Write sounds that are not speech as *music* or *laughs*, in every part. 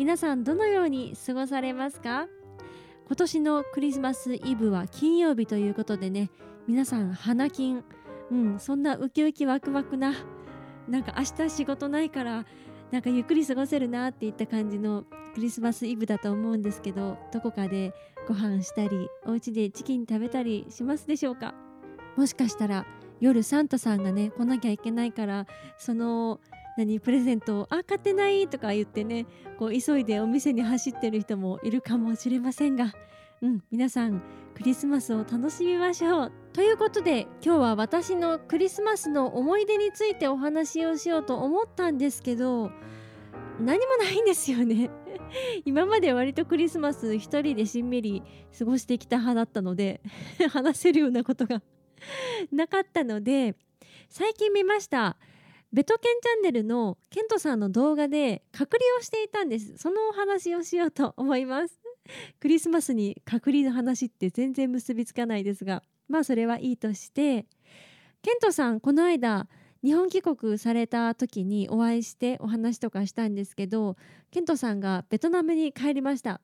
皆さんどのように過ごされますか？今年のクリスマスイブは金曜日ということでね皆さん花金うんそんなウキウキワクワクななんか明日仕事ないからなんかゆっくり過ごせるなっていった感じのクリスマスイブだと思うんですけどどこかでご飯したりお家でチキン食べたりしますでしょうか？もしかしたら夜サンタさんがね来なきゃいけないからその何プレゼントをあ買ってないとか言ってねこう急いでお店に走ってる人もいるかもしれませんがうん皆さんクリスマスを楽しみましょう。ということで今日は私のクリスマスの思い出についてお話をしようと思ったんですけど何もないんですよね。*laughs* 今まで割とクリスマス一人でしんみり過ごしてきた派だったので *laughs* 話せるようなことがなかったので最近見ました。ベトケンチャンネルのケントさんの動画で隔離をしていたんです。そのお話をしようと思います。*laughs* クリスマスに隔離の話って全然結びつかないですが。まあそれはいいとして。ケントさんこの間日本帰国された時にお会いしてお話とかしたんですけどケントさんがベトナムに帰りました。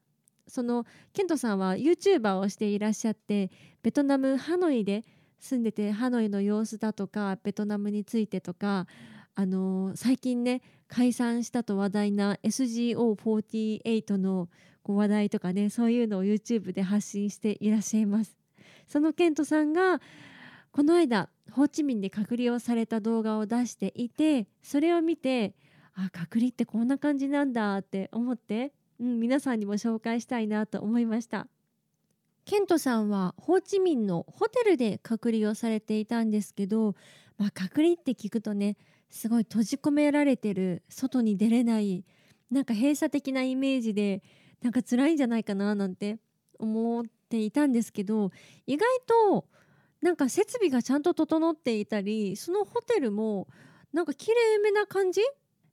そのケントさんは YouTuber をしていらっしゃってベトナムハノイで住んでてハノイの様子だとかベトナムについてとかあの、最近ね解散したと話題な SGO48 のこ話題とかねそういうのを YouTube で発信していらっしゃいます。そのケントさんがこの間ホーチミンで隔離をされた動画を出していてそれを見てあ隔離ってこんな感じなんだって思って、うん、皆さんにも紹介したいなと思いました。ケントさんはホーチミンのホテルで隔離をされていたんですけど、まあ、隔離って聞くとねすごい閉じ込められてる外に出れないなんか閉鎖的なイメージでなんか辛いんじゃないかななんて思っていたんですけど意外となんか設備がちゃんと整っていたりそのホテルもなんか綺麗めな感じ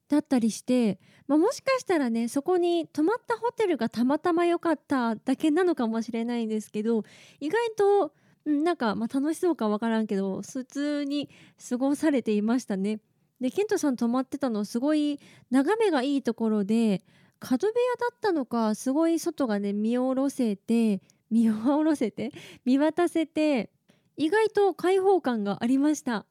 だったりして、まあ、もしかしたらねそこに泊まったホテルがたまたま良かっただけなのかもしれないんですけど意外となんかまあ楽しそうかわからんけど普通に過ごされていましたね。でケントさん泊まってたのすごい眺めがいいところで角部屋だったのかすごい外がね見下ろせて見下ろせて見渡せて意外と開放感がありました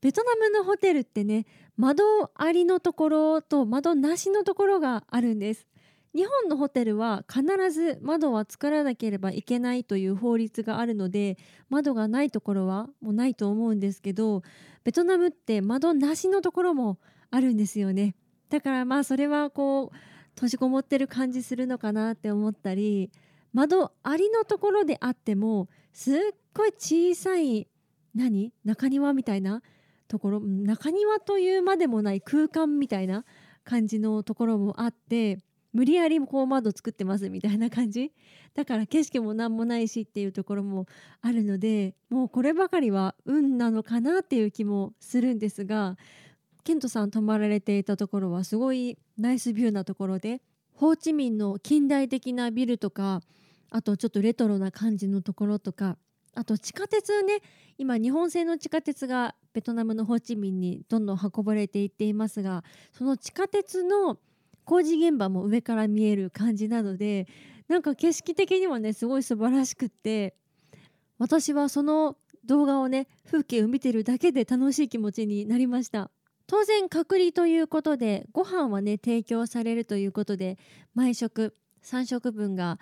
ベトナムのホテルってね窓ありのところと窓なしのところがあるんです。日本のホテルは必ず窓は作らなければいけないという法律があるので窓がないところはもうないと思うんですけどベトナムって窓なしのところもあるんですよね。だからまあそれはこう閉じこもってる感じするのかなって思ったり窓ありのところであってもすっごい小さい何？中庭みたいなところ中庭というまでもない空間みたいな感じのところもあって無理やりこう窓作ってますみたいな感じ。だから景色も何もないしっていうところもあるのでもうこればかりは運なのかなっていう気もするんですがケントさん泊まられていたところはすごいナイスビューなところでホーチミンの近代的なビルとかあとちょっとレトロな感じのところとかあと地下鉄ね今日本製の地下鉄がベトナムのホーチミンにどんどん運ばれていっていますがその地下鉄の工事現場も上から見える感じなのでなんか景色的にはねすごい素晴らしくって私はその動画をね風景を見てるだけで楽しい気持ちになりました。当然隔離ということでご飯はね提供されるということで毎食3食分が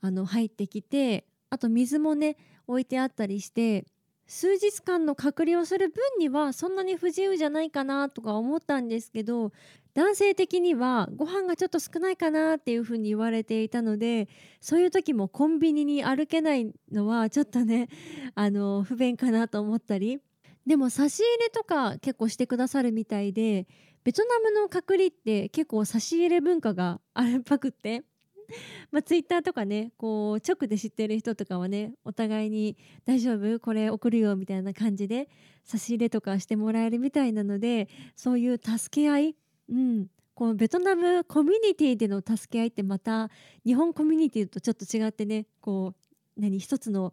あの入ってきてあと水もね置いてあったりして数日間の隔離をする分にはそんなに不自由じゃないかなとか思ったんですけど男性的にはご飯がちょっと少ないかなっていうふうに言われていたのでそういう時もコンビニに歩けないのはちょっとね *laughs* あの不便かなと思ったり。でも差し入れとか結構してくださるみたいでベトナムの隔離って結構差し入れ文化があるっぱくって。まあ、ツイッターとかねこう直で知ってる人とかはねお互いに「大丈夫？これ送るよ」みたいな感じで差し入れとかしてもらえるみたいなのでそういう助け合い、うん、このベトナムコミュニティでの助け合いってまた日本コミュニティとちょっと違ってねこう何一つの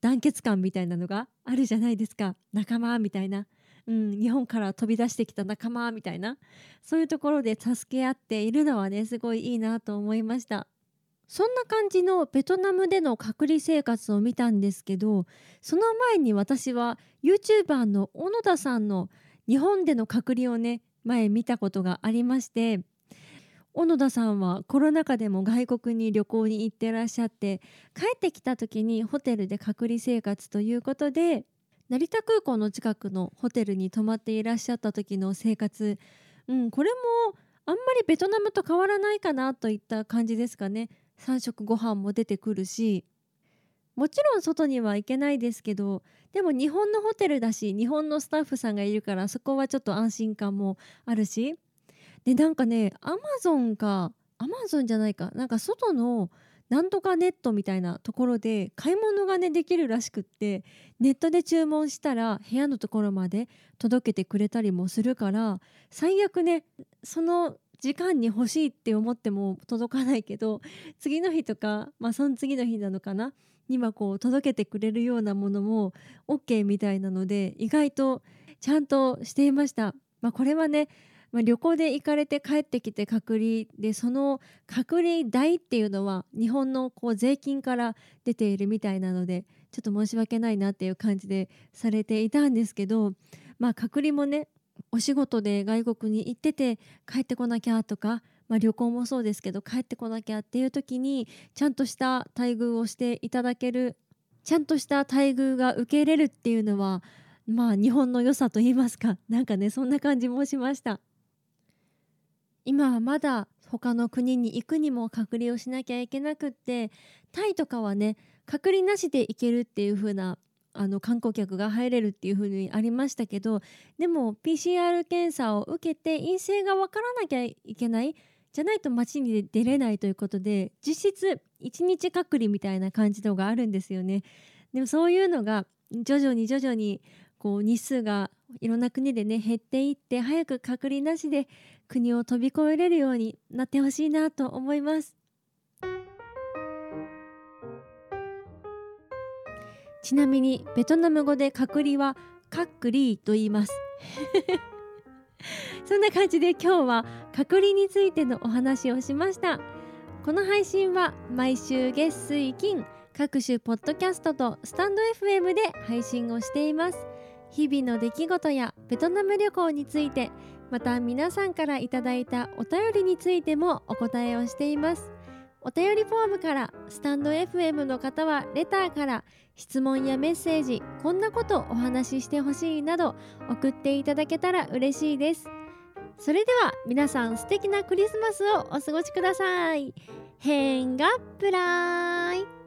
団結感みたいなのがあるじゃないですか。仲間みたいな。うん、日本から飛び出してきた仲間みたいなそういうところで助け合っているのはねすごいいいなと思いました。そんな感じのベトナムでの隔離生活を見たんですけどその前に私は YouTuber の小野田さんの日本での隔離をね前見たことがありまして小野田さんはコロナ禍でも外国に旅行に行ってらっしゃって帰ってきた時にホテルで隔離生活ということで成田空港の近くのホテルに泊まっていらっしゃった時の生活、うん、これもあんまりベトナムと変わらないかなといった感じですかね。3食ご飯も出てくるし。もちろん外には行けないですけどでも日本のホテルだし日本のスタッフさんがいるからそこはちょっと安心感もあるし。でなんかねアマゾンかアマゾンじゃないかなんか外のなんとかネットみたいなところで買い物がねできるらしくってネットで注文したら部屋のところまで届けてくれたりもするから最悪ねその時間に欲しいって思っても届かないけど次の日とかまあその次の日なのかなにはこう届けてくれるようなものも OK みたいなので意外とちゃんとしていました。まあ、これはねまあ、旅行で行かれて帰ってきて隔離でその隔離代っていうのは日本のこう税金から出ているみたいなのでちょっと申し訳ないなっていう感じでされていたんですけど、まあ、隔離もねお仕事で外国に行ってて帰ってこなきゃとか、まあ、旅行もそうですけど帰ってこなきゃっていう時にちゃんとした待遇をしていただけるちゃんとした待遇が受け入れるっていうのはまあ日本の良さと言いますかなんかねそんな感じもしました。今はまだ他の国に行くにも隔離をしなきゃいけなくってタイとかはね隔離なしで行けるっていう風なあの観光客が入れるっていう風にありましたけどでも PCR 検査を受けて陰性が分からなきゃいけないじゃないと街に出れないということで実質1日隔離みたいな感じのがあるんですよね。でもそういうのが徐々に徐々にこう日数がいろんな国でね減っていって早く隔離なしで国を飛び越えれるようになってほしいなと思います。ちなみにベトナム語で隔離はカックリーと言います。*laughs* そんな感じで今日は隔離についてのお話をしました。この配信は毎週月水金各種ポッドキャストとスタンド FM で配信をしています。日々の出来事やベトナム旅行についてまた皆さんからいただいたお便りについてもお答えをしています。お便りフォームからスタンド FM の方はレターから質問やメッセージこんなことお話ししてほしいなど送っていただけたら嬉しいです。それでは皆さん素敵なクリスマスをお過ごしください。変がプライ